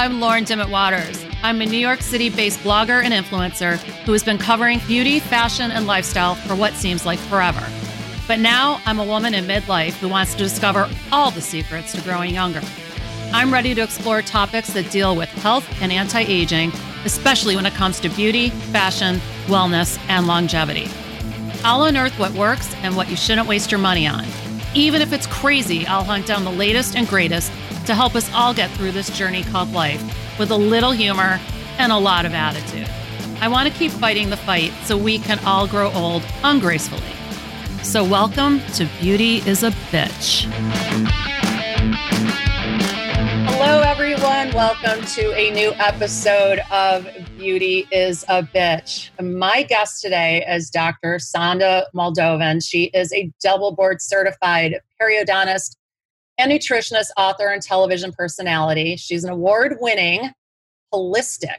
I'm Lauren Dimmitt Waters. I'm a New York City based blogger and influencer who has been covering beauty, fashion, and lifestyle for what seems like forever. But now I'm a woman in midlife who wants to discover all the secrets to growing younger. I'm ready to explore topics that deal with health and anti aging, especially when it comes to beauty, fashion, wellness, and longevity. I'll unearth what works and what you shouldn't waste your money on. Even if it's crazy, I'll hunt down the latest and greatest to help us all get through this journey called life with a little humor and a lot of attitude. I want to keep fighting the fight so we can all grow old ungracefully. So, welcome to Beauty is a Bitch. Hello, everyone. Welcome to a new episode of Beauty is a Bitch. My guest today is Dr. Sanda Moldovan. She is a double board certified periodontist and nutritionist, author, and television personality. She's an award winning holistic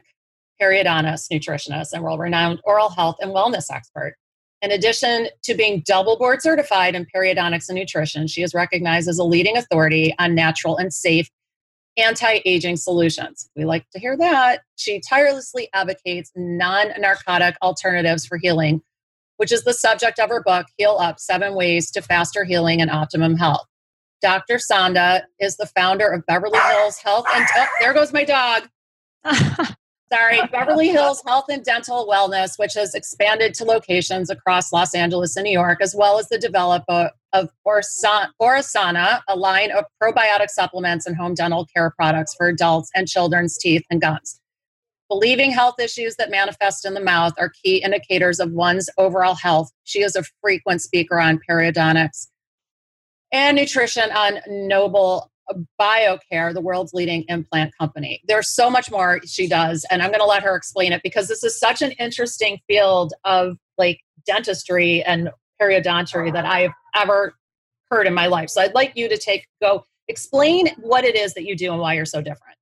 periodontist, nutritionist, and world renowned oral health and wellness expert. In addition to being double board certified in periodontics and nutrition, she is recognized as a leading authority on natural and safe anti aging solutions. We like to hear that. She tirelessly advocates non narcotic alternatives for healing, which is the subject of her book, Heal Up Seven Ways to Faster Healing and Optimum Health. Dr. Sanda is the founder of Beverly Hills Health and oh, there goes my dog. Sorry, Beverly Hills Health and Dental Wellness, which has expanded to locations across Los Angeles and New York, as well as the developer uh, of Orasana, a line of probiotic supplements and home dental care products for adults and children's teeth and gums. Believing health issues that manifest in the mouth are key indicators of one's overall health. She is a frequent speaker on periodontics and nutrition on Nobel BioCare, the world's leading implant company. There's so much more she does, and I'm going to let her explain it because this is such an interesting field of like dentistry and periodontry that I've ever heard in my life. So I'd like you to take go explain what it is that you do and why you're so different.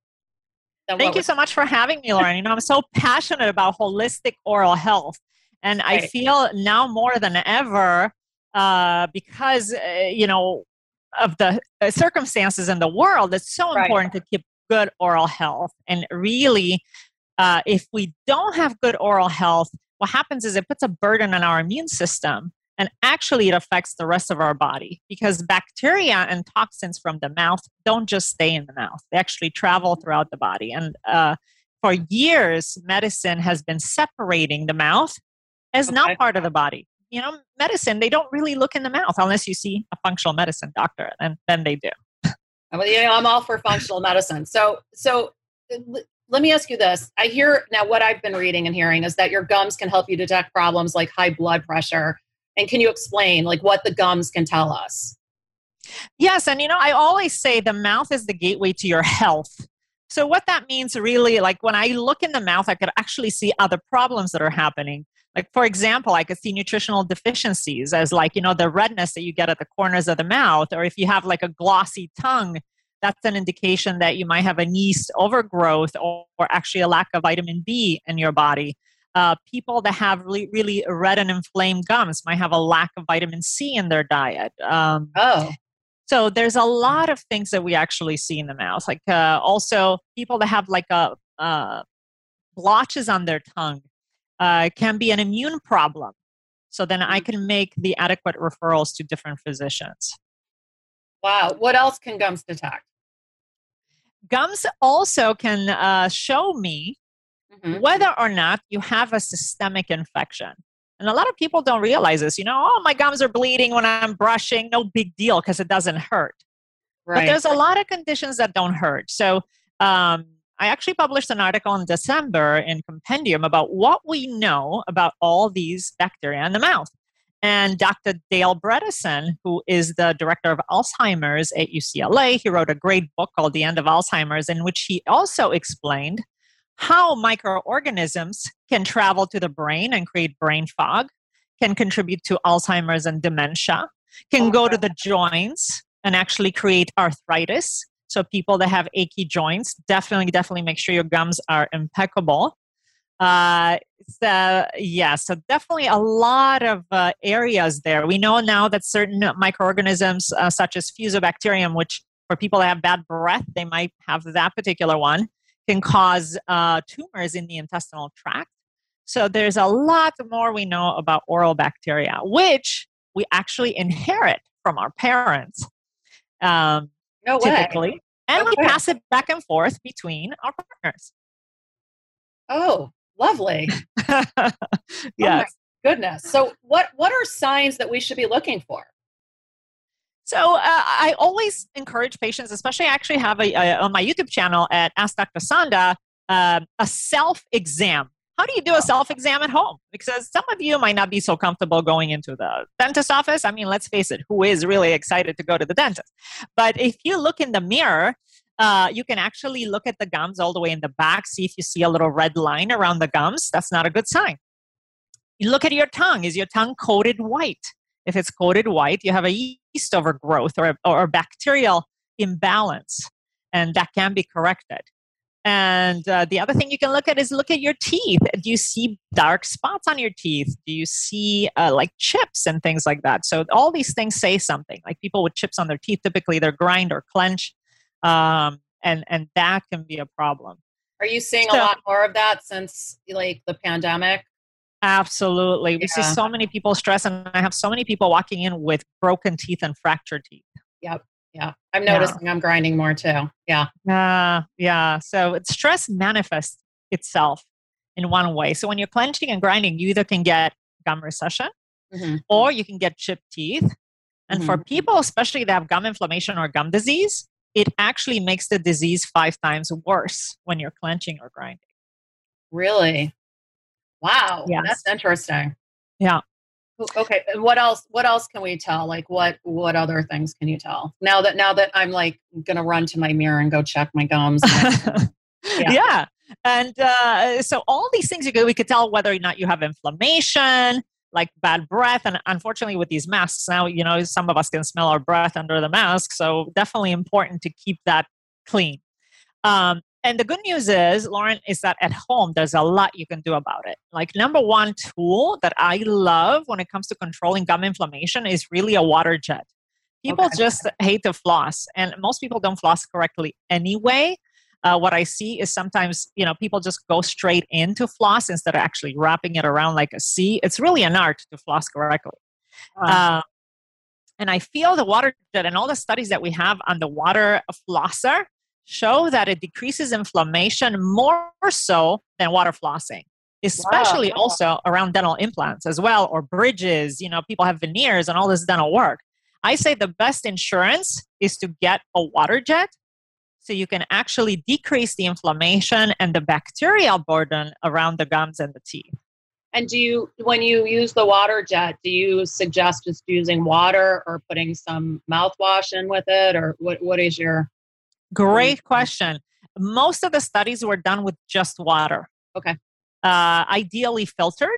Thank you so much for having me, Lauren. You know, I'm so passionate about holistic oral health, and right. I feel now more than ever uh, because uh, you know of the uh, circumstances in the world, it's so right. important to keep good oral health. And really, uh, if we don't have good oral health, what happens is it puts a burden on our immune system. And actually, it affects the rest of our body because bacteria and toxins from the mouth don't just stay in the mouth, they actually travel throughout the body. And uh, for years, medicine has been separating the mouth as okay. not part of the body you know, medicine, they don't really look in the mouth unless you see a functional medicine doctor, and then they do. Well, you know, I'm all for functional medicine. So, so uh, let me ask you this. I hear now what I've been reading and hearing is that your gums can help you detect problems like high blood pressure. And can you explain like what the gums can tell us? Yes, and you know, I always say the mouth is the gateway to your health. So what that means really like when I look in the mouth I could actually see other problems that are happening like for example i could see nutritional deficiencies as like you know the redness that you get at the corners of the mouth or if you have like a glossy tongue that's an indication that you might have a yeast overgrowth or, or actually a lack of vitamin b in your body. Uh, people that have really, really red and inflamed gums might have a lack of vitamin c in their diet um, oh. so there's a lot of things that we actually see in the mouth. Like uh, also people that have like a uh, blotches on their tongue uh, can be an immune problem. So then I mm-hmm. can make the adequate referrals to different physicians. Wow. What else can gums detect? Gums also can uh, show me mm-hmm. whether or not you have a systemic infection. And a lot of people don't realize this. You know, oh, my gums are bleeding when I'm brushing. No big deal because it doesn't hurt. Right. But there's a lot of conditions that don't hurt. So, um, I actually published an article in December in Compendium about what we know about all these bacteria in the mouth. And Dr. Dale Bredesen, who is the director of Alzheimer's at UCLA, he wrote a great book called The End of Alzheimer's, in which he also explained how microorganisms can travel to the brain and create brain fog, can contribute to Alzheimer's and dementia, can go to the joints and actually create arthritis, so people that have achy joints, definitely, definitely make sure your gums are impeccable. Uh, so yeah, so definitely a lot of uh, areas there. We know now that certain microorganisms, uh, such as Fusobacterium, which for people that have bad breath, they might have that particular one, can cause uh, tumors in the intestinal tract. So there's a lot more we know about oral bacteria, which we actually inherit from our parents. Um, no typically. And we pass it back and forth between our partners. Oh, lovely. yes. Oh goodness. So what what are signs that we should be looking for? So uh, I always encourage patients, especially I actually have a, a, on my YouTube channel at Ask Dr. Sanda, uh, a self exam. How do you do a self exam at home? Because some of you might not be so comfortable going into the dentist office. I mean, let's face it, who is really excited to go to the dentist? But if you look in the mirror, uh, you can actually look at the gums all the way in the back, see if you see a little red line around the gums. That's not a good sign. You look at your tongue. Is your tongue coated white? If it's coated white, you have a yeast overgrowth or, or bacterial imbalance, and that can be corrected. And uh, the other thing you can look at is look at your teeth. Do you see dark spots on your teeth? Do you see uh, like chips and things like that? So all these things say something. Like people with chips on their teeth, typically they're grind or clench, um, and and that can be a problem. Are you seeing so, a lot more of that since like the pandemic? Absolutely. We see so many people stress, and I have so many people walking in with broken teeth and fractured teeth. Yep. Yeah. I'm noticing yeah. I'm grinding more too. Yeah. Yeah. Yeah. So stress manifests itself in one way. So when you're clenching and grinding, you either can get gum recession mm-hmm. or you can get chipped teeth. And mm-hmm. for people, especially that have gum inflammation or gum disease, it actually makes the disease five times worse when you're clenching or grinding. Really? Wow. Yes. That's interesting. Yeah. Okay. What else what else can we tell? Like what what other things can you tell? Now that now that I'm like gonna run to my mirror and go check my gums. yeah. yeah. And uh, so all these things you could, we could tell whether or not you have inflammation, like bad breath. And unfortunately, with these masks now, you know, some of us can smell our breath under the mask. So definitely important to keep that clean. Um, and the good news is, Lauren, is that at home there's a lot you can do about it. Like number one tool that I love when it comes to controlling gum inflammation is really a water jet. People okay. just hate to floss, and most people don't floss correctly anyway. Uh, what I see is sometimes you know people just go straight into floss instead of actually wrapping it around like a C. It's really an art to floss correctly. Uh, and I feel the water jet and all the studies that we have on the water flosser show that it decreases inflammation more so than water flossing especially wow. also around dental implants as well or bridges you know people have veneers and all this dental work i say the best insurance is to get a water jet so you can actually decrease the inflammation and the bacterial burden around the gums and the teeth and do you when you use the water jet do you suggest just using water or putting some mouthwash in with it or what, what is your Great question. Most of the studies were done with just water. Okay. Uh, ideally filtered.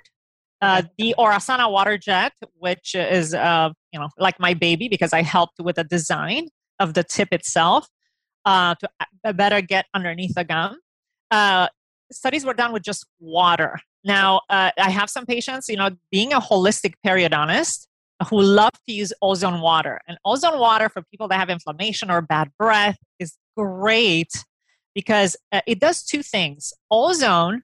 Uh, the Orasana water jet, which is uh, you know like my baby because I helped with the design of the tip itself uh, to better get underneath the gum. Uh, studies were done with just water. Now uh, I have some patients, you know, being a holistic periodontist, who love to use ozone water. And ozone water for people that have inflammation or bad breath is great because uh, it does two things. Ozone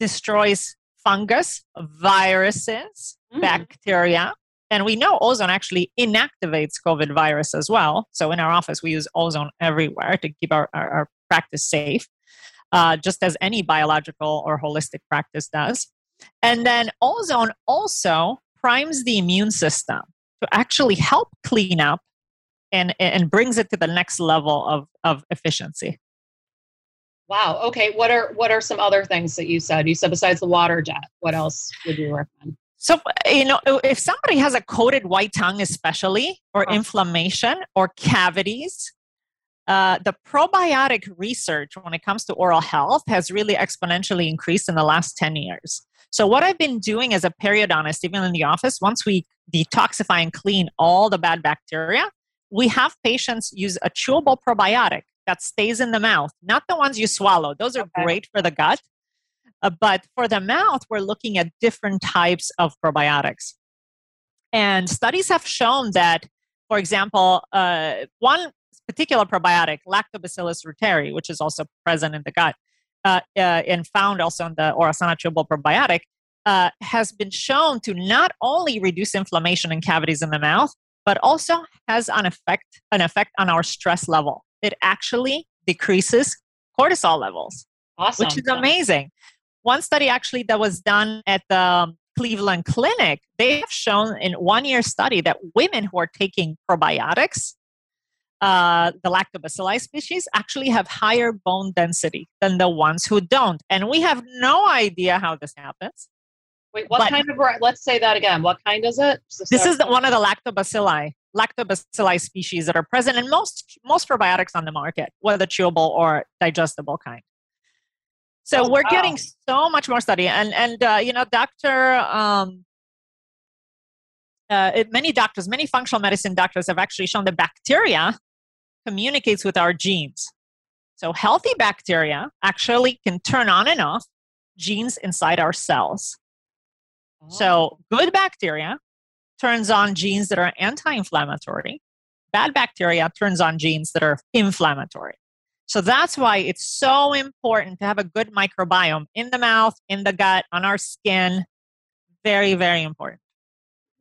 destroys fungus, viruses, mm. bacteria. And we know ozone actually inactivates COVID virus as well. So in our office, we use ozone everywhere to keep our, our, our practice safe, uh, just as any biological or holistic practice does. And then ozone also primes the immune system to actually help clean up and, and brings it to the next level of, of efficiency. Wow. Okay. What are what are some other things that you said? You said besides the water jet, what else would you recommend? So, you know, if somebody has a coated white tongue, especially, or oh. inflammation or cavities, uh, the probiotic research when it comes to oral health has really exponentially increased in the last 10 years. So, what I've been doing as a periodontist, even in the office, once we detoxify and clean all the bad bacteria, we have patients use a chewable probiotic that stays in the mouth, not the ones you swallow. Those are okay. great for the gut. Uh, but for the mouth, we're looking at different types of probiotics. And studies have shown that, for example, uh, one particular probiotic, Lactobacillus reuteri, which is also present in the gut uh, uh, and found also in the Orasana chewable probiotic, uh, has been shown to not only reduce inflammation in cavities in the mouth, but also has an effect an effect on our stress level. It actually decreases cortisol levels, awesome. which is amazing. One study actually that was done at the Cleveland Clinic, they have shown in one year study that women who are taking probiotics, uh, the lactobacilli species, actually have higher bone density than the ones who don't. And we have no idea how this happens. Wait, what but, kind of? Let's say that again. What kind is it? This is the, one of the lactobacilli, lactobacilli species that are present in most most probiotics on the market, whether chewable or digestible kind. So oh, we're wow. getting so much more study, and and uh, you know, Doctor, um, uh, it, many doctors, many functional medicine doctors have actually shown that bacteria communicates with our genes. So healthy bacteria actually can turn on and off genes inside our cells. Oh. So good bacteria turns on genes that are anti-inflammatory. Bad bacteria turns on genes that are inflammatory. So that's why it's so important to have a good microbiome in the mouth, in the gut, on our skin. Very, very important.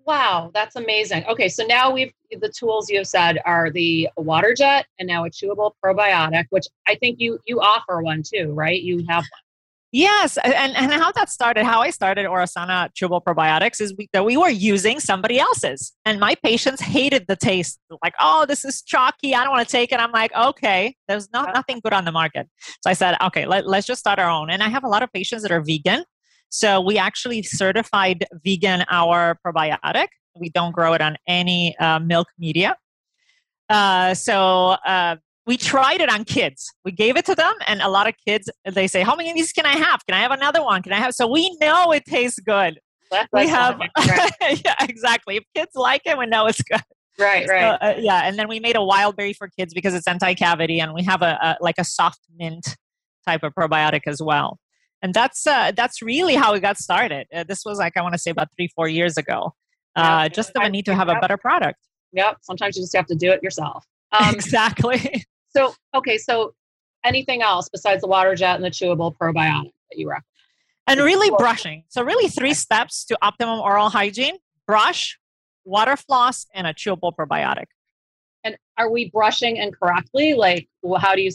Wow, that's amazing. Okay, so now we've the tools you have said are the water jet and now a chewable probiotic, which I think you you offer one too, right? You have one. Yes, and, and how that started, how I started Orasana chewable probiotics is we, that we were using somebody else's, and my patients hated the taste. Like, oh, this is chalky. I don't want to take it. I'm like, okay, there's not nothing good on the market. So I said, okay, let, let's just start our own. And I have a lot of patients that are vegan, so we actually certified vegan our probiotic. We don't grow it on any uh, milk media. Uh, so uh, we tried it on kids. We gave it to them, and a lot of kids they say, "How many of these can I have? Can I have another one? Can I have?" So we know it tastes good. That's we have, yeah, exactly. If kids like it, we know it's good. Right, right. So, uh, yeah, and then we made a wild berry for kids because it's anti-cavity, and we have a, a like a soft mint type of probiotic as well. And that's uh, that's really how we got started. Uh, this was like I want to say about three, four years ago. Uh, just the need to have a better product. Yep. Sometimes you just have to do it yourself. Um, exactly. So, okay, so anything else besides the water jet and the chewable probiotic that you recommend? And really brushing. So, really, three steps to optimum oral hygiene brush, water floss, and a chewable probiotic. And are we brushing incorrectly? Like, well, how do you?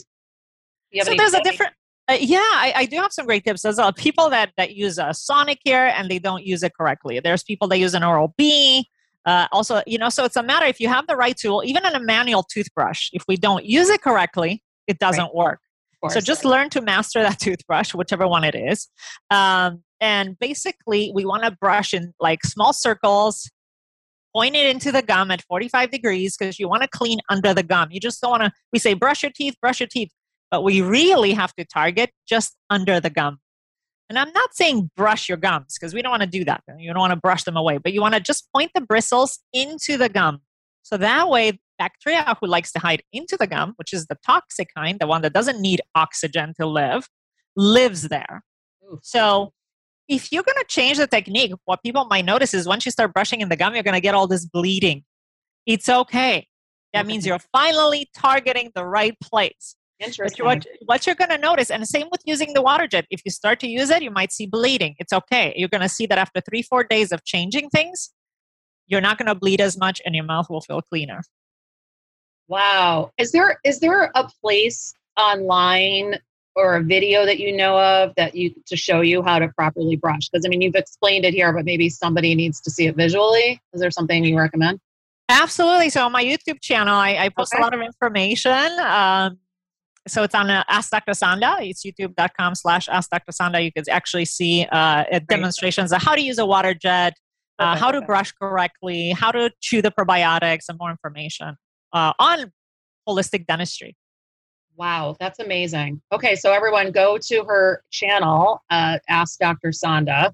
you so, there's a different. Uh, yeah, I, I, do have some great tips. There's uh, people that, that use a Sonicare and they don't use it correctly. There's people that use an Oral B uh, also, you know, so it's a matter if you have the right tool, even in a manual toothbrush, if we don't use it correctly, it doesn't right. work. So just learn to master that toothbrush, whichever one it is. Um, and basically, we want to brush in like small circles, point it into the gum at 45 degrees because you want to clean under the gum. You just don't want to, we say brush your teeth, brush your teeth, but we really have to target just under the gum. And I'm not saying brush your gums because we don't want to do that. You don't want to brush them away, but you want to just point the bristles into the gum. So that way, bacteria who likes to hide into the gum, which is the toxic kind, the one that doesn't need oxygen to live, lives there. Ooh. So if you're going to change the technique, what people might notice is once you start brushing in the gum, you're going to get all this bleeding. It's okay. That means you're finally targeting the right place. Interesting. What, what you're going to notice, and same with using the water jet, if you start to use it, you might see bleeding. It's okay. You're going to see that after three, four days of changing things, you're not going to bleed as much and your mouth will feel cleaner. Wow. Is there is there a place online or a video that you know of that you to show you how to properly brush? Because I mean you've explained it here, but maybe somebody needs to see it visually. Is there something you recommend? Absolutely. So on my YouTube channel, I, I post okay. a lot of information. Um, so it's on uh, Ask Dr. Sanda. It's youtube.com slash Ask Dr. Sanda. You can actually see uh, demonstrations of how to use a water jet, uh, how to brush correctly, how to chew the probiotics, and more information uh, on holistic dentistry. Wow, that's amazing. Okay, so everyone go to her channel, uh, Ask Dr. Sanda,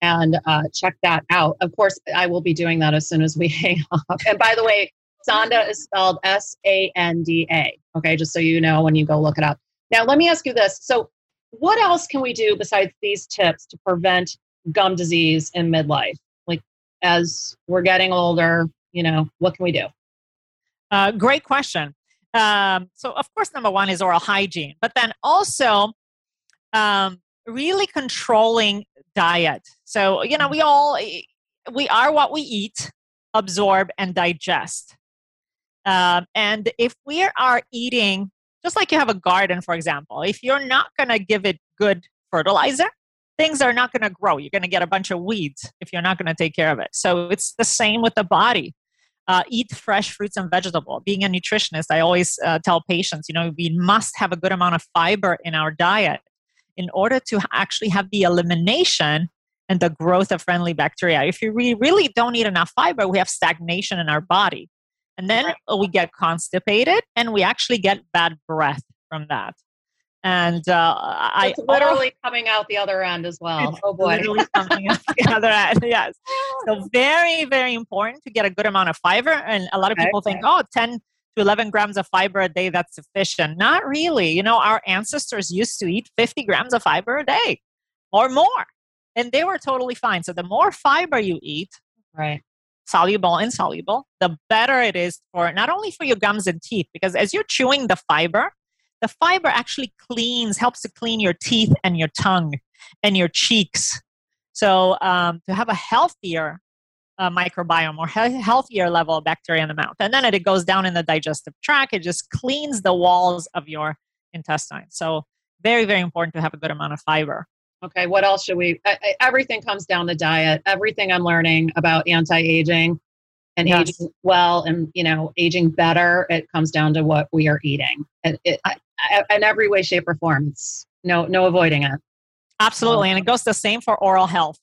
and uh, check that out. Of course, I will be doing that as soon as we hang up. And by the way, Sanda is spelled S A N D A. Okay, just so you know when you go look it up. Now, let me ask you this. So, what else can we do besides these tips to prevent gum disease in midlife? Like, as we're getting older, you know, what can we do? Uh, great question. Um, so, of course, number one is oral hygiene, but then also um, really controlling diet. So, you know, we all we are what we eat, absorb, and digest. Um, and if we are eating, just like you have a garden, for example, if you're not going to give it good fertilizer, things are not going to grow. You're going to get a bunch of weeds if you're not going to take care of it. So it's the same with the body. Uh, eat fresh fruits and vegetables. Being a nutritionist, I always uh, tell patients, you know, we must have a good amount of fiber in our diet in order to actually have the elimination and the growth of friendly bacteria. If you really, really don't eat enough fiber, we have stagnation in our body. And then we get constipated and we actually get bad breath from that. And uh, I literally oh, coming out the other end as well. Oh boy, literally coming out the other end. Yes. So very, very important to get a good amount of fiber. And a lot of people okay. think, oh, 10 to 11 grams of fiber a day, that's sufficient. Not really. You know, our ancestors used to eat 50 grams of fiber a day or more and they were totally fine. So the more fiber you eat, right, soluble, insoluble, the better it is for not only for your gums and teeth, because as you're chewing the fiber, the fiber actually cleans, helps to clean your teeth and your tongue and your cheeks. So um, to have a healthier uh, microbiome or he- healthier level of bacteria in the mouth, and then it goes down in the digestive tract. It just cleans the walls of your intestines. So very, very important to have a good amount of fiber. Okay, what else should we? I, everything comes down to diet. Everything I'm learning about anti-aging and yes. aging well and you know aging better, it comes down to what we are eating, and it, in every way, shape, or form. It's no no avoiding it. Absolutely, um, and it goes the same for oral health.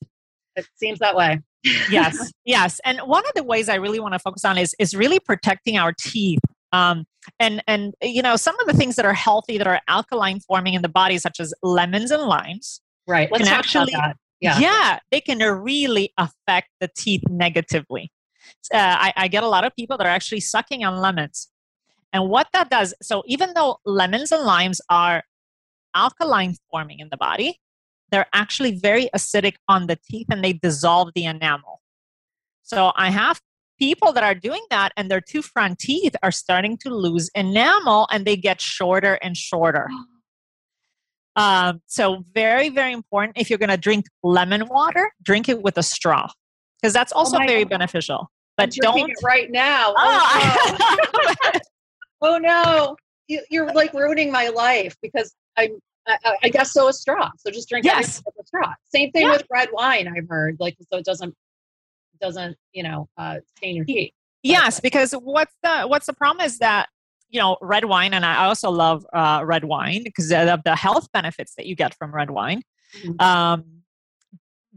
It seems that way. yes, yes, and one of the ways I really want to focus on is is really protecting our teeth. Um, and and you know some of the things that are healthy that are alkaline forming in the body, such as lemons and limes Right. Let's talk actually, about that. Yeah. yeah, they can really affect the teeth negatively. Uh, I, I get a lot of people that are actually sucking on lemons. And what that does, so even though lemons and limes are alkaline forming in the body, they're actually very acidic on the teeth and they dissolve the enamel. So I have people that are doing that and their two front teeth are starting to lose enamel and they get shorter and shorter. Um, so very, very important. If you're going to drink lemon water, drink it with a straw because that's oh also oh very God. beneficial. But don't right now. Oh, oh no! oh, no. You, are like ruining my life because I'm. I, I, guess so a straw. So just drink yes. with a straw. Same thing yeah. with red wine. I've heard like so it doesn't doesn't you know uh, stain your teeth. Yes, because what's the what's the problem is that you know red wine and i also love uh, red wine because of the health benefits that you get from red wine mm-hmm. um,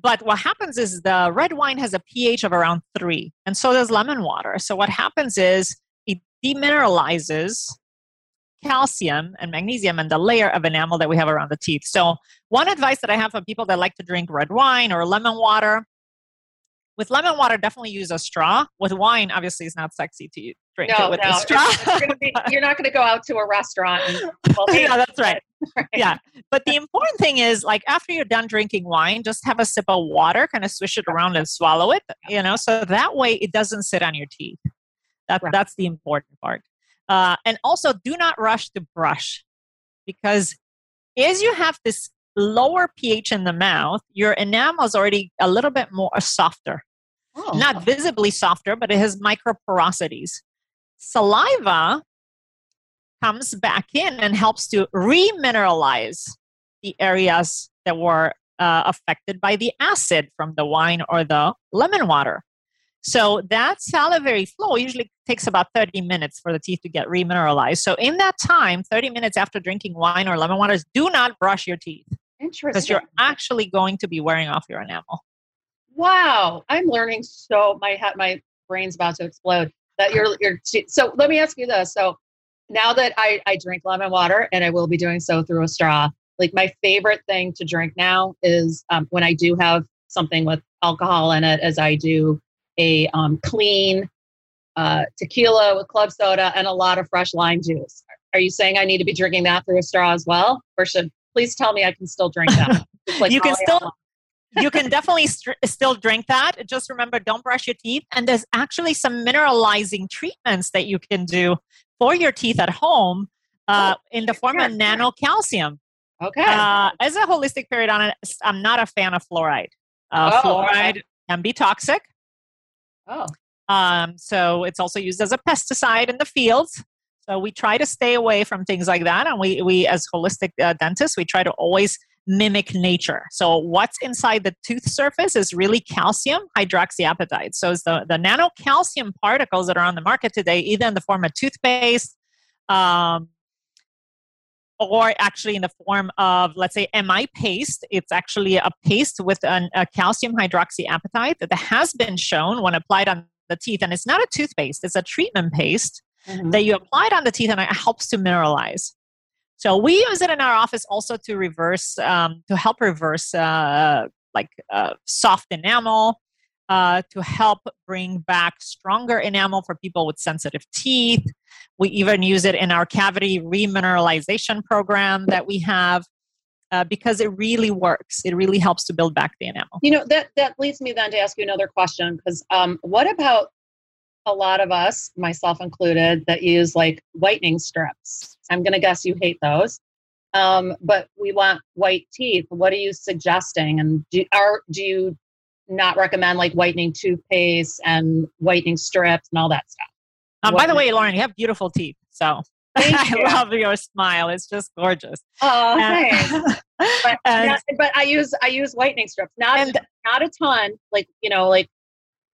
but what happens is the red wine has a ph of around three and so does lemon water so what happens is it demineralizes calcium and magnesium and the layer of enamel that we have around the teeth so one advice that i have for people that like to drink red wine or lemon water with lemon water, definitely use a straw. With wine, obviously, it's not sexy to drink no, it with no. a straw. It's be, you're not going to go out to a restaurant. And, well, yeah, that's right. right. Yeah, but the important thing is, like, after you're done drinking wine, just have a sip of water, kind of swish it around and swallow it. You know, so that way it doesn't sit on your teeth. That right. that's the important part. Uh, and also, do not rush to brush because as you have this lower pH in the mouth, your enamel is already a little bit more softer. Oh. Not visibly softer, but it has microporosities. Saliva comes back in and helps to remineralize the areas that were uh, affected by the acid from the wine or the lemon water. So that salivary flow usually takes about 30 minutes for the teeth to get remineralized. So in that time, 30 minutes after drinking wine or lemon waters, do not brush your teeth. Interesting. Because you're actually going to be wearing off your enamel. Wow, I'm learning so my my brain's about to explode. That you're you're so. Let me ask you this. So now that I I drink lemon water and I will be doing so through a straw. Like my favorite thing to drink now is um, when I do have something with alcohol in it, as I do a um, clean uh, tequila with club soda and a lot of fresh lime juice. Are you saying I need to be drinking that through a straw as well, or should please tell me I can still drink that? Like you can still you can definitely st- still drink that. Just remember, don't brush your teeth. And there's actually some mineralizing treatments that you can do for your teeth at home uh, oh, in the form yeah. of nano calcium. Okay. Uh, as a holistic periodontist, I'm not a fan of fluoride. Uh, oh, fluoride okay. can be toxic. Oh. Um, so it's also used as a pesticide in the fields. So we try to stay away from things like that. And we, we as holistic uh, dentists, we try to always mimic nature. So what's inside the tooth surface is really calcium hydroxyapatite. So it's the, the nano calcium particles that are on the market today, either in the form of toothpaste, um, or actually in the form of, let's say, MI paste. It's actually a paste with an, a calcium hydroxyapatite that has been shown when applied on the teeth. And it's not a toothpaste, it's a treatment paste mm-hmm. that you apply it on the teeth and it helps to mineralize. So we use it in our office also to reverse, um, to help reverse uh, like uh, soft enamel, uh, to help bring back stronger enamel for people with sensitive teeth. We even use it in our cavity remineralization program that we have. Uh, because it really works. It really helps to build back the enamel. You know that that leads me then to ask you another question because um, what about a lot of us, myself included, that use like whitening strips. I'm going to guess you hate those. Um, but we want white teeth. What are you suggesting? And do, are, do you not recommend like whitening toothpaste and whitening strips and all that stuff? Um, by the way, Lauren, you have beautiful teeth. So I love your smile. It's just gorgeous. Oh, thanks. but, and, but I use I use whitening strips. Not and, not a ton. Like you know, like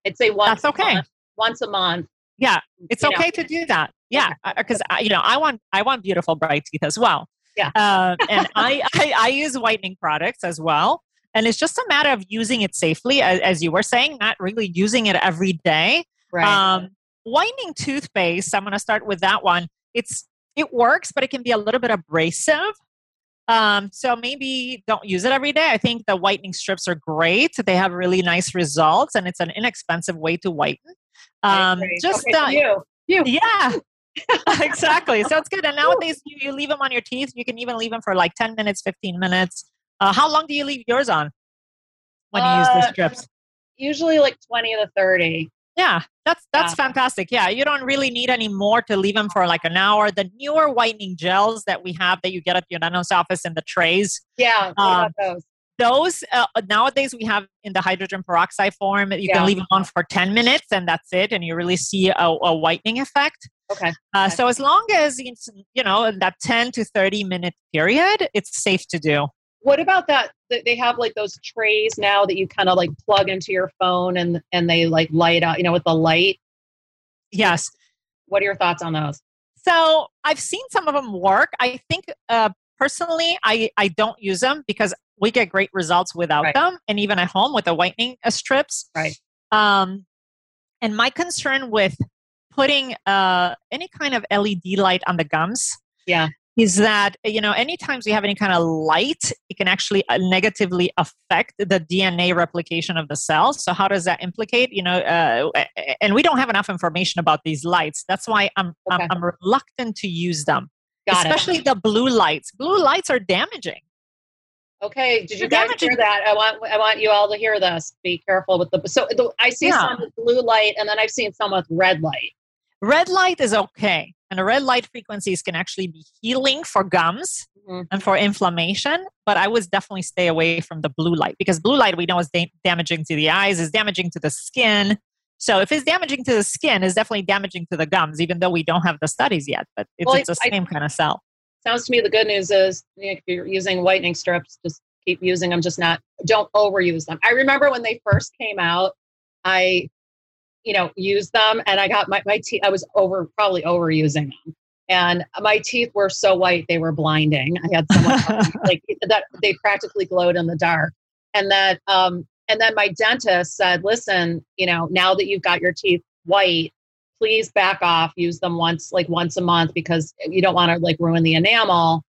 I'd say once. That's okay. Month, once a month. Yeah, it's okay know. to do that. Yeah, because uh, you know I want I want beautiful bright teeth as well. Yeah, uh, and I, I I use whitening products as well. And it's just a matter of using it safely, as, as you were saying, not really using it every day. Right. Um, whitening toothpaste, I'm going to start with that one. It's it works, but it can be a little bit abrasive. Um, so maybe don't use it every day. I think the whitening strips are great. They have really nice results, and it's an inexpensive way to whiten. Um, just okay, uh, you, you, yeah, exactly. So it's good. And nowadays, you, you leave them on your teeth. You can even leave them for like ten minutes, fifteen minutes. Uh, how long do you leave yours on when you uh, use the strips? Usually, like twenty to thirty. Yeah, that's that's yeah. fantastic. Yeah, you don't really need any more to leave them for like an hour. The newer whitening gels that we have that you get at your dentist office in the trays. Yeah, um, those those uh, nowadays we have in the hydrogen peroxide form you yeah. can leave them on for 10 minutes and that's it and you really see a, a whitening effect okay. Uh, so as long as it's you know that 10 to 30 minute period it's safe to do. What about that they have like those trays now that you kind of like plug into your phone and and they like light up you know with the light? Yes. What are your thoughts on those? So i've seen some of them work. I think uh, personally i i don't use them because we get great results without right. them and even at home with the whitening uh, strips. Right. Um, and my concern with putting uh, any kind of led light on the gums yeah is that you know anytime we have any kind of light it can actually uh, negatively affect the dna replication of the cells so how does that implicate you know uh, and we don't have enough information about these lights that's why i'm okay. I'm, I'm, reluctant to use them Got especially it. the blue lights blue lights are damaging Okay, did you guys hear that? I want I want you all to hear this. Be careful with the so the, I see yeah. some with blue light, and then I've seen some with red light. Red light is okay, and the red light frequencies can actually be healing for gums mm-hmm. and for inflammation. But I would definitely stay away from the blue light because blue light we know is da- damaging to the eyes, is damaging to the skin. So if it's damaging to the skin, it's definitely damaging to the gums, even though we don't have the studies yet. But it's, well, it's the same I, kind of cell sounds to me the good news is if you're using whitening strips, just keep using them, just not, don't overuse them. I remember when they first came out, I, you know, use them and I got my, my teeth, I was over, probably overusing them. And my teeth were so white, they were blinding. I had someone like that, they practically glowed in the dark. And that, um, and then my dentist said, listen, you know, now that you've got your teeth white, please back off use them once like once a month because you don't want to like ruin the enamel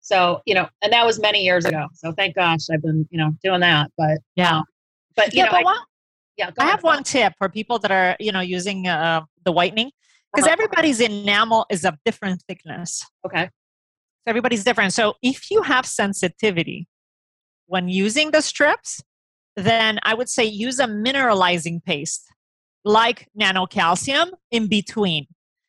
so you know and that was many years ago so thank gosh i've been you know doing that but yeah um, but you yeah, know but I, yeah i have one tip for people that are you know using uh, the whitening because uh-huh. everybody's enamel is of different thickness okay so everybody's different so if you have sensitivity when using the strips then i would say use a mineralizing paste like nanocalcium in between.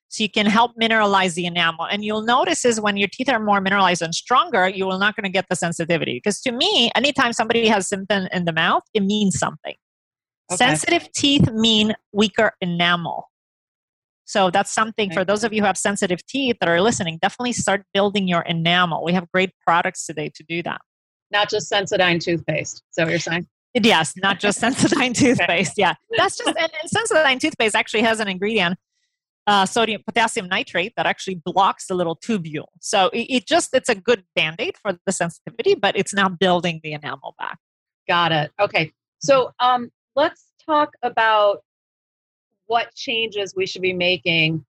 so you can help mineralize the enamel. And you'll notice is when your teeth are more mineralized and stronger, you will not going to get the sensitivity. Because to me, anytime somebody has symptom in the mouth, it means something. Okay. Sensitive teeth mean weaker enamel. So that's something for those of you who have sensitive teeth that are listening, definitely start building your enamel. We have great products today to do that. Not just Sensodyne toothpaste. So you're saying? Yes, not just Sensodyne toothpaste. Yeah, that's just and, and Sensodyne toothpaste actually has an ingredient uh, sodium potassium nitrate that actually blocks the little tubule. So it, it just it's a good band-aid for the sensitivity, but it's now building the enamel back. Got it. Okay. So um, let's talk about what changes we should be making.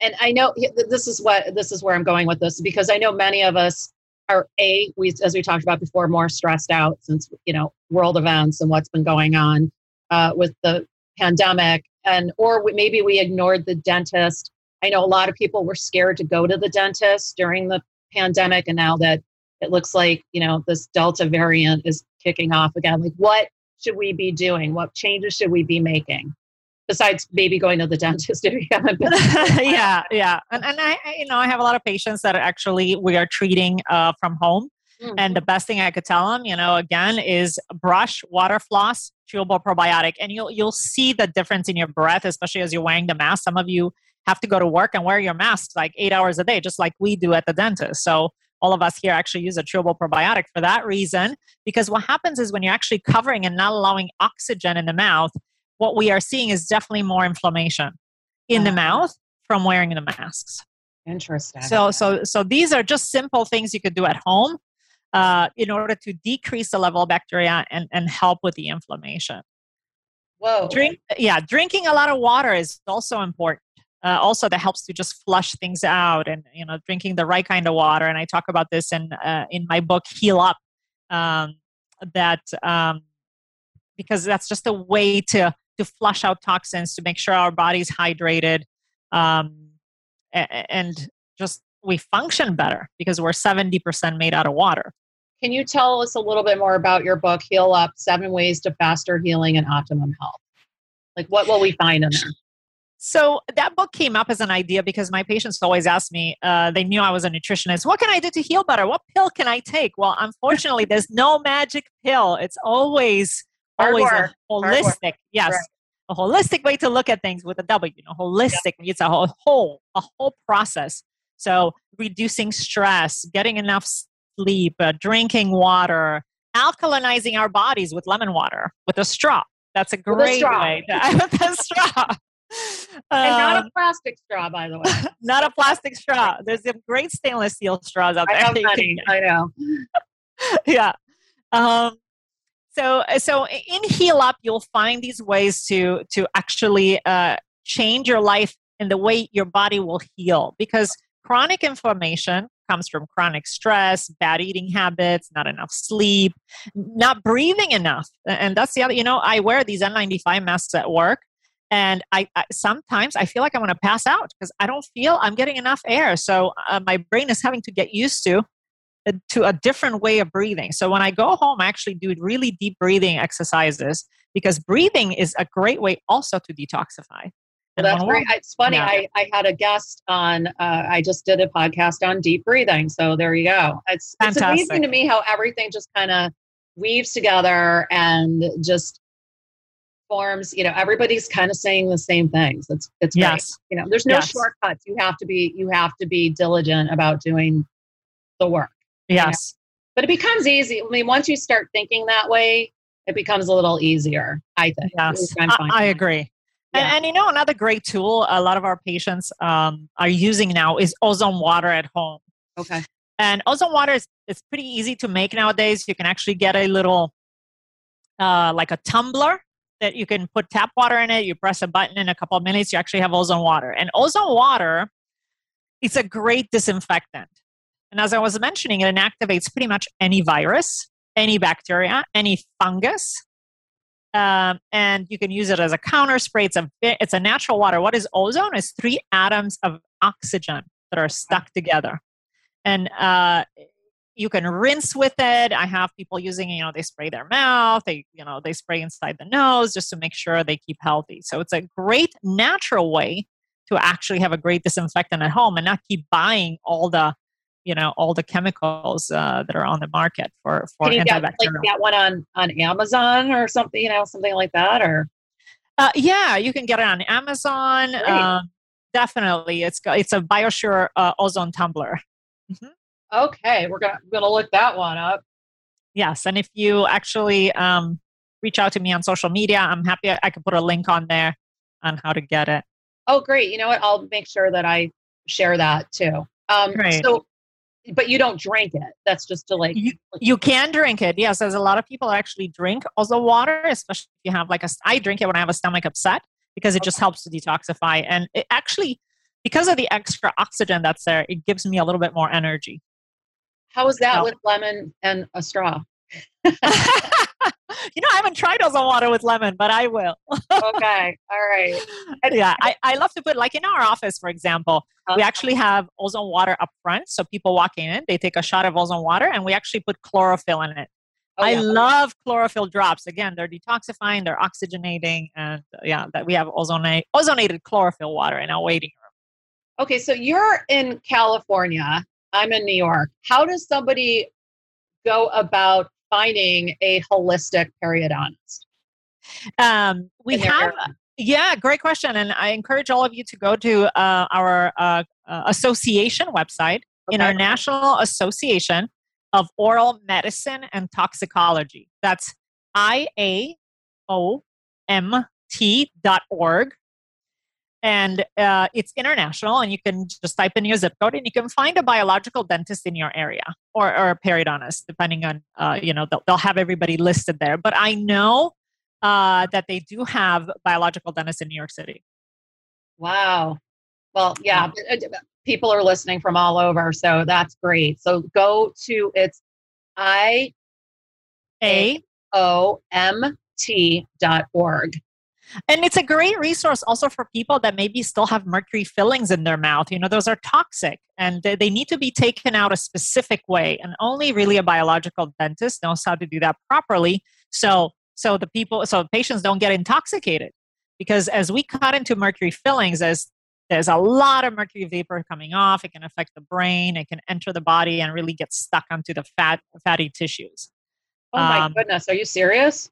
And I know this is what this is where I'm going with this because I know many of us are a we as we talked about before more stressed out since you know world events and what's been going on uh, with the pandemic and or we, maybe we ignored the dentist i know a lot of people were scared to go to the dentist during the pandemic and now that it looks like you know this delta variant is kicking off again like what should we be doing? What changes should we be making? Besides maybe going to the dentist if you haven't been yeah yeah. And, and I, I, you know i have a lot of patients that actually we are treating uh, from home. Mm-hmm. and the best thing i could tell them you know again is brush water floss chewable probiotic. And you'll you'll see the difference in your breath especially as you're wearing the mask. Some of you have to go to work and wear your mask like eight hours a day just like we do at the dentist. So all of us here actually use a chewable probiotic for that reason because what happens is when you're actually covering and not allowing oxygen in the mouth what we are seeing is definitely more inflammation in uh-huh. the mouth from wearing the masks interesting so so so these are just simple things you could do at home uh, in order to decrease the level of bacteria and, and help with the inflammation. Whoa. Drink, yeah, drinking a lot of water is also important. Uh, also, that helps to just flush things out, and you know, drinking the right kind of water. And I talk about this in uh, in my book Heal Up. Um, that um, because that's just a way to to flush out toxins to make sure our body's hydrated um, and just we function better because we're 70% made out of water. Can you tell us a little bit more about your book, Heal Up Seven Ways to Faster Healing and Optimum Health? Like, what will we find in there? So, that book came up as an idea because my patients always ask me, uh, they knew I was a nutritionist, what can I do to heal better? What pill can I take? Well, unfortunately, there's no magic pill. It's always, always a holistic, yes. Right. A holistic way to look at things with a W, you know, holistic. Yep. It's a whole, whole, a whole process. So, reducing stress, getting enough sleep, uh, drinking water, alkalinizing our bodies with lemon water with a straw. That's a great way to with a straw. And not a um, plastic straw, by the way. not a plastic straw. There's some great stainless steel straws out there. I have money. I know. yeah. Um, so, so in Heal Up, you'll find these ways to to actually uh, change your life and the way your body will heal. Because chronic inflammation comes from chronic stress, bad eating habits, not enough sleep, not breathing enough. And that's the other, you know, I wear these N95 masks at work. And I, I sometimes I feel like I'm going to pass out because I don't feel I'm getting enough air. So uh, my brain is having to get used to uh, to a different way of breathing. So when I go home, I actually do really deep breathing exercises because breathing is a great way also to detoxify. Well, that's great. It's funny. Yeah. I, I had a guest on. Uh, I just did a podcast on deep breathing. So there you go. It's, it's amazing to me how everything just kind of weaves together and just forms. You know, everybody's kind of saying the same things. It's it's great. You know, there's no yes. shortcuts. You have to be you have to be diligent about doing the work. Yes. But it becomes easy. I mean, once you start thinking that way, it becomes a little easier. I think. Yes, I, I agree. And, and, you know, another great tool a lot of our patients um, are using now is ozone water at home. Okay. And ozone water is it's pretty easy to make nowadays. You can actually get a little, uh, like a tumbler that you can put tap water in it. You press a button in a couple of minutes, you actually have ozone water. And ozone water, it's a great disinfectant. And as I was mentioning, it inactivates pretty much any virus, any bacteria, any fungus, um, and you can use it as a counter spray. It's a it's a natural water. What is ozone? Is three atoms of oxygen that are stuck together, and uh, you can rinse with it. I have people using you know they spray their mouth, they you know they spray inside the nose just to make sure they keep healthy. So it's a great natural way to actually have a great disinfectant at home and not keep buying all the you know all the chemicals uh, that are on the market for for Can you antibacterial. get, like, get one on on Amazon or something, you know, something like that, or uh, yeah, you can get it on Amazon. Um, definitely, it's it's a BioSure uh, ozone tumbler. Mm-hmm. Okay, we're gonna we're gonna look that one up. Yes, and if you actually um, reach out to me on social media, I'm happy I, I can put a link on there on how to get it. Oh, great! You know what? I'll make sure that I share that too. Um, Great. So, but you don't drink it. That's just to like. You, you can drink it. Yes, there's a lot of people actually drink also water, especially if you have like a. I drink it when I have a stomach upset because it just helps to detoxify, and it actually because of the extra oxygen that's there, it gives me a little bit more energy. How is that No. with lemon and a straw? you know, I haven't tried ozone water with lemon, but I will. okay, all right. And- yeah, I, I love to put like in our office, for example, we actually have ozone water up front. So people walking in, they take a shot of ozone water, and we actually put chlorophyll in it. oh, I yeah. love chlorophyll drops. Again, they're detoxifying, they're oxygenating, and uh, yeah, that we have ozonate, ozonated chlorophyll water in our waiting room. Okay, so you're in California. I'm in New York. How does somebody go about finding a holistic periodontist? Um, we have, area? yeah, great question, and I encourage all of you to go to uh, our uh, uh, association website, Okay. International Association of Oral Medicine and Toxicology. That's I A O M T dot org. And uh, it's international, and you can just type in your zip code, and you can find a biological dentist in your area, or, or a periodontist, depending on uh, you know they'll, they'll have everybody listed there. But I know uh, that they do have biological dentists in New York City. Wow. Well, yeah, uh, people are listening from all over, so that's great. So go to it's I A O M T dot org. And it's a great resource also for people that maybe still have mercury fillings in their mouth. You know, those are toxic and they, they need to be taken out a specific way. And only really a biological dentist knows how to do that properly. So, so the people, so patients don't get intoxicated. Because as we cut into mercury fillings, as there's a lot of mercury vapor coming off, it can affect the brain, it can enter the body and really get stuck onto the fat, fatty tissues. Oh my Um, goodness, are you serious?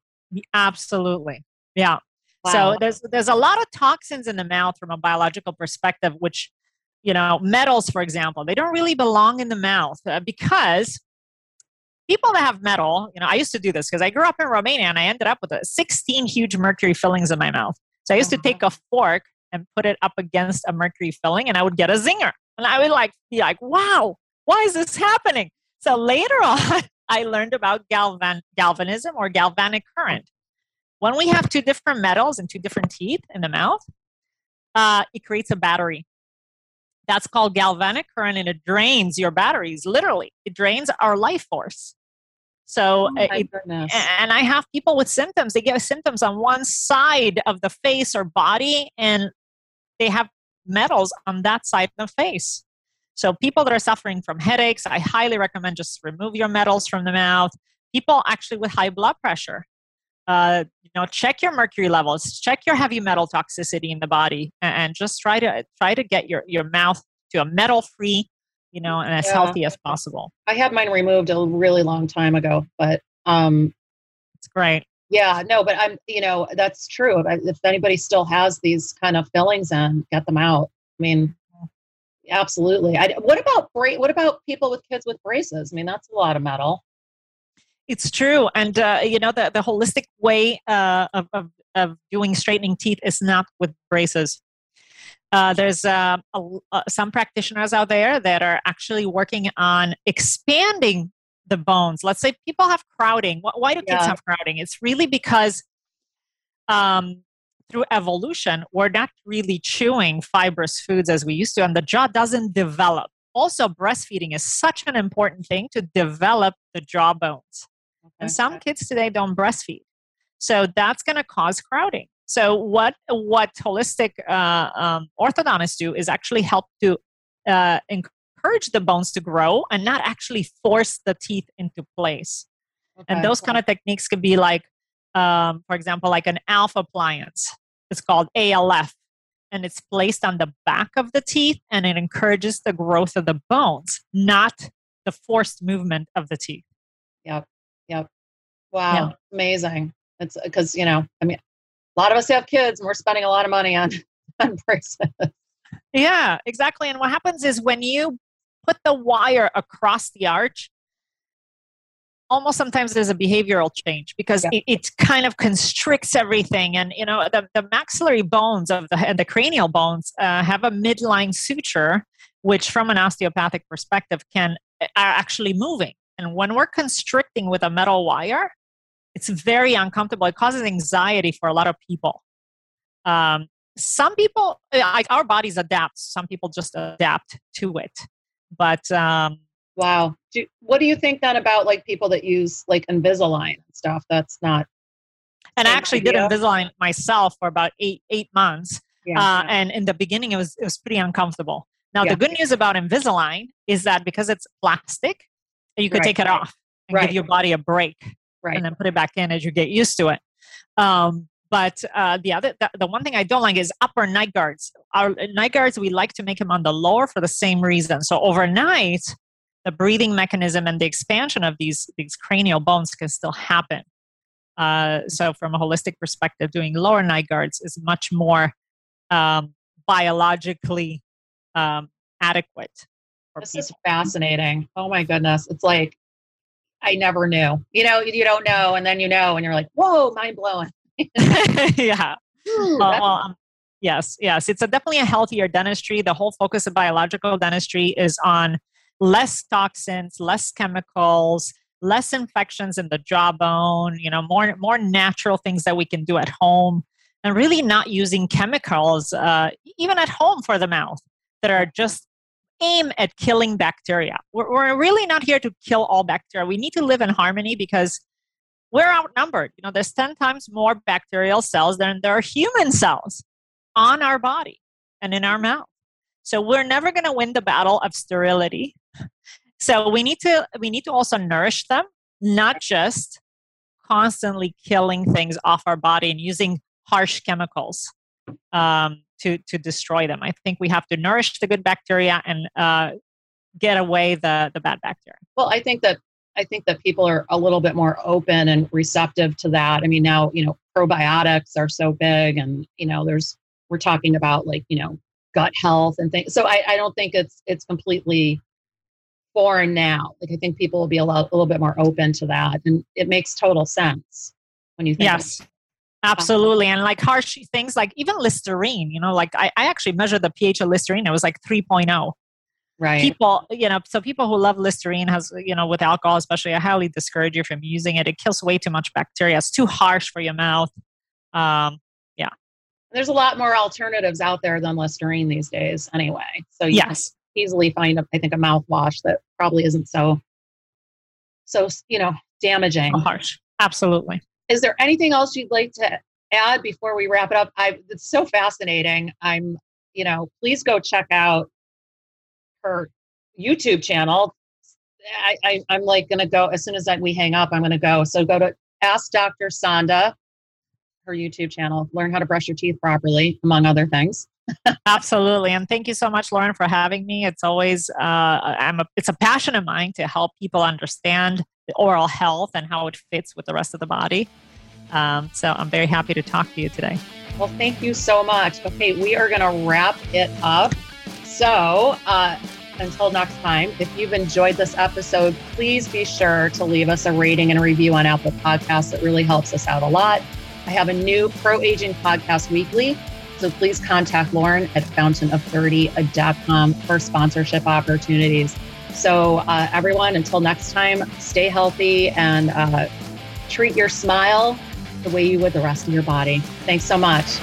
Absolutely. Yeah. Wow. So there's there's a lot of toxins in the mouth from a biological perspective, which you know metals, for example, they don't really belong in the mouth uh, because people that have metal. You know, I used to do this because I grew up in Romania and I ended up with a 16 huge mercury fillings in my mouth. So I used to Uh-huh. take a fork and put it up against a mercury filling, and I would get a zinger, and I would like be like, "Wow, why is this happening?" So later on, I learned about galvan galvanism or galvanic current when we have two different metals and two different teeth in the mouth, uh, it creates a battery. That's called galvanic current, and it drains your batteries. Literally, it drains our life force. So, oh uh, it, and I have people with symptoms. They get symptoms on one side of the face or body, and they have metals on that side of the face. So, people that are suffering from headaches, I highly recommend just remove your metals from the mouth. People actually with high blood pressure, uh, you know, check your mercury levels, check your heavy metal toxicity in the body, and, and just try to try to get your your mouth to a metal free, you know, and as Yeah. healthy as possible. I had mine removed a really long time ago, but um, It's great. yeah, no, but I'm, you know, that's true. If, if anybody still has these kind of fillings in, get them out. I mean, absolutely. I, what about bra- What about people with kids with braces? I mean, that's a lot of metal. It's true, and uh, you know the the holistic way uh, of, of of doing straightening teeth is not with braces. Uh, there's uh, a, uh, some practitioners out there that are actually working on expanding the bones. Let's say people have crowding. Wh- Why do kids have crowding? It's really because um, through evolution, we're not really chewing fibrous foods as we used to, and the jaw doesn't develop. Also, breastfeeding is such an important thing to develop the jaw bones. And Okay. some kids today don't breastfeed. So that's going to cause crowding. So what what holistic uh, um, orthodontists do is actually help to uh, encourage the bones to grow and not actually force the teeth into place. And those kind of techniques could be like, um, for example, like an ALF appliance. It's called ALF. and it's placed on the back of the teeth and it encourages the growth of the bones, not the forced movement of the teeth. Yep. Yep. Wow. Yeah. Amazing. It's because, you know, I mean, a lot of us have kids and we're spending a lot of money on, on braces. Yeah, exactly. And what happens is when you put the wire across the arch, almost sometimes there's a behavioral change because yeah. it, it, kind of constricts everything and you know the, the maxillary bones of the and the cranial bones uh, have a midline suture which from an osteopathic perspective can are actually moving and when we're constricting with a metal wire it's very uncomfortable it causes anxiety for a lot of people um, some people like our bodies adapt some people just adapt to it but um, Wow. Do, what do you think then about like people that use like Invisalign and stuff? That's not. And I actually idea. did Invisalign myself for about eight eight months. Yeah, uh, And in the beginning, it was it was pretty uncomfortable. Now yeah. the good news about Invisalign is that because it's plastic, you could right, take it off and right. give your body a break, and then put it back in as you get used to it. Um, but uh, the other, the, the, one thing I don't like is upper night guards. Our night guards, we like to make them on the lower for the same reason. So overnight, the breathing mechanism and the expansion of these these cranial bones can still happen. Uh, so, from a holistic perspective, doing lower night guards is much more um, biologically um, adequate. This is fascinating. Oh my goodness, it's like I never knew. You know, you don't know, and then you know, and you're like, "Whoa, mind blowing." yeah. Ooh, well, um, yes, yes. It's a, definitely a healthier dentistry. The whole focus of biological dentistry is on less toxins, less chemicals, less infections in the jawbone, you know, more more natural things that we can do at home, and really not using chemicals uh, even at home for the mouth that are just aim at killing bacteria. We're, we're really not here to kill all bacteria. We need to live in harmony because we're outnumbered. You know, there's 10 times more bacterial cells than there are human cells on our body and in our mouth. So we're never going to win the battle of sterility so we need to we need to also nourish them, not just constantly killing things off our body and using harsh chemicals um, to to destroy them. I think we have to nourish the good bacteria and uh, get away the the bad bacteria. Well, I think that I think that people are a little bit more open and receptive to that. I mean, now you know probiotics are so big, and you know there's we're talking about like you know gut health and things. So I, I don't think it's it's completely foreign now. Like I think people will be a, lot, a little bit more open to that, and it makes total sense when you think. Yes. Absolutely. And like harsh things like even Listerine, you know, like I, I actually measured the pH of Listerine. It was like 3.0. Right. People, you know, so people who love Listerine has, you know, with alcohol, especially, I highly discourage you from using it. It kills way too much bacteria. It's too harsh for your mouth. Um, yeah. There's a lot more alternatives out there than Listerine these days, anyway. So yes, easily find, I think, a mouthwash that probably isn't so, so you know, damaging. harsh. Absolutely. Is there anything else you'd like to add before we wrap it up? I it's so fascinating. I'm, you know, please go check out her YouTube channel. I, I I'm like gonna go as soon as I, we hang up. I'm gonna go. So go to Ask Dr. Sanda, her YouTube channel. Learn how to brush your teeth properly, among other things. Absolutely, and thank you so much, Lauren, for having me. It's always uh, I'm a, it's a passion of mine to help people understand oral health and how it fits with the rest of the body. Um, so I'm very happy to talk to you today. Well, thank you so much. Okay, we are going to wrap it up. So uh, until next time, if you've enjoyed this episode, please be sure to leave us a rating and a review on Apple Podcasts. It really helps us out a lot. I have a new pro aging podcast weekly so please contact Lauren at fountainof30.com for sponsorship opportunities. So, uh, everyone, until next time, stay healthy and uh, treat your smile the way you would the rest of your body. Thanks so much.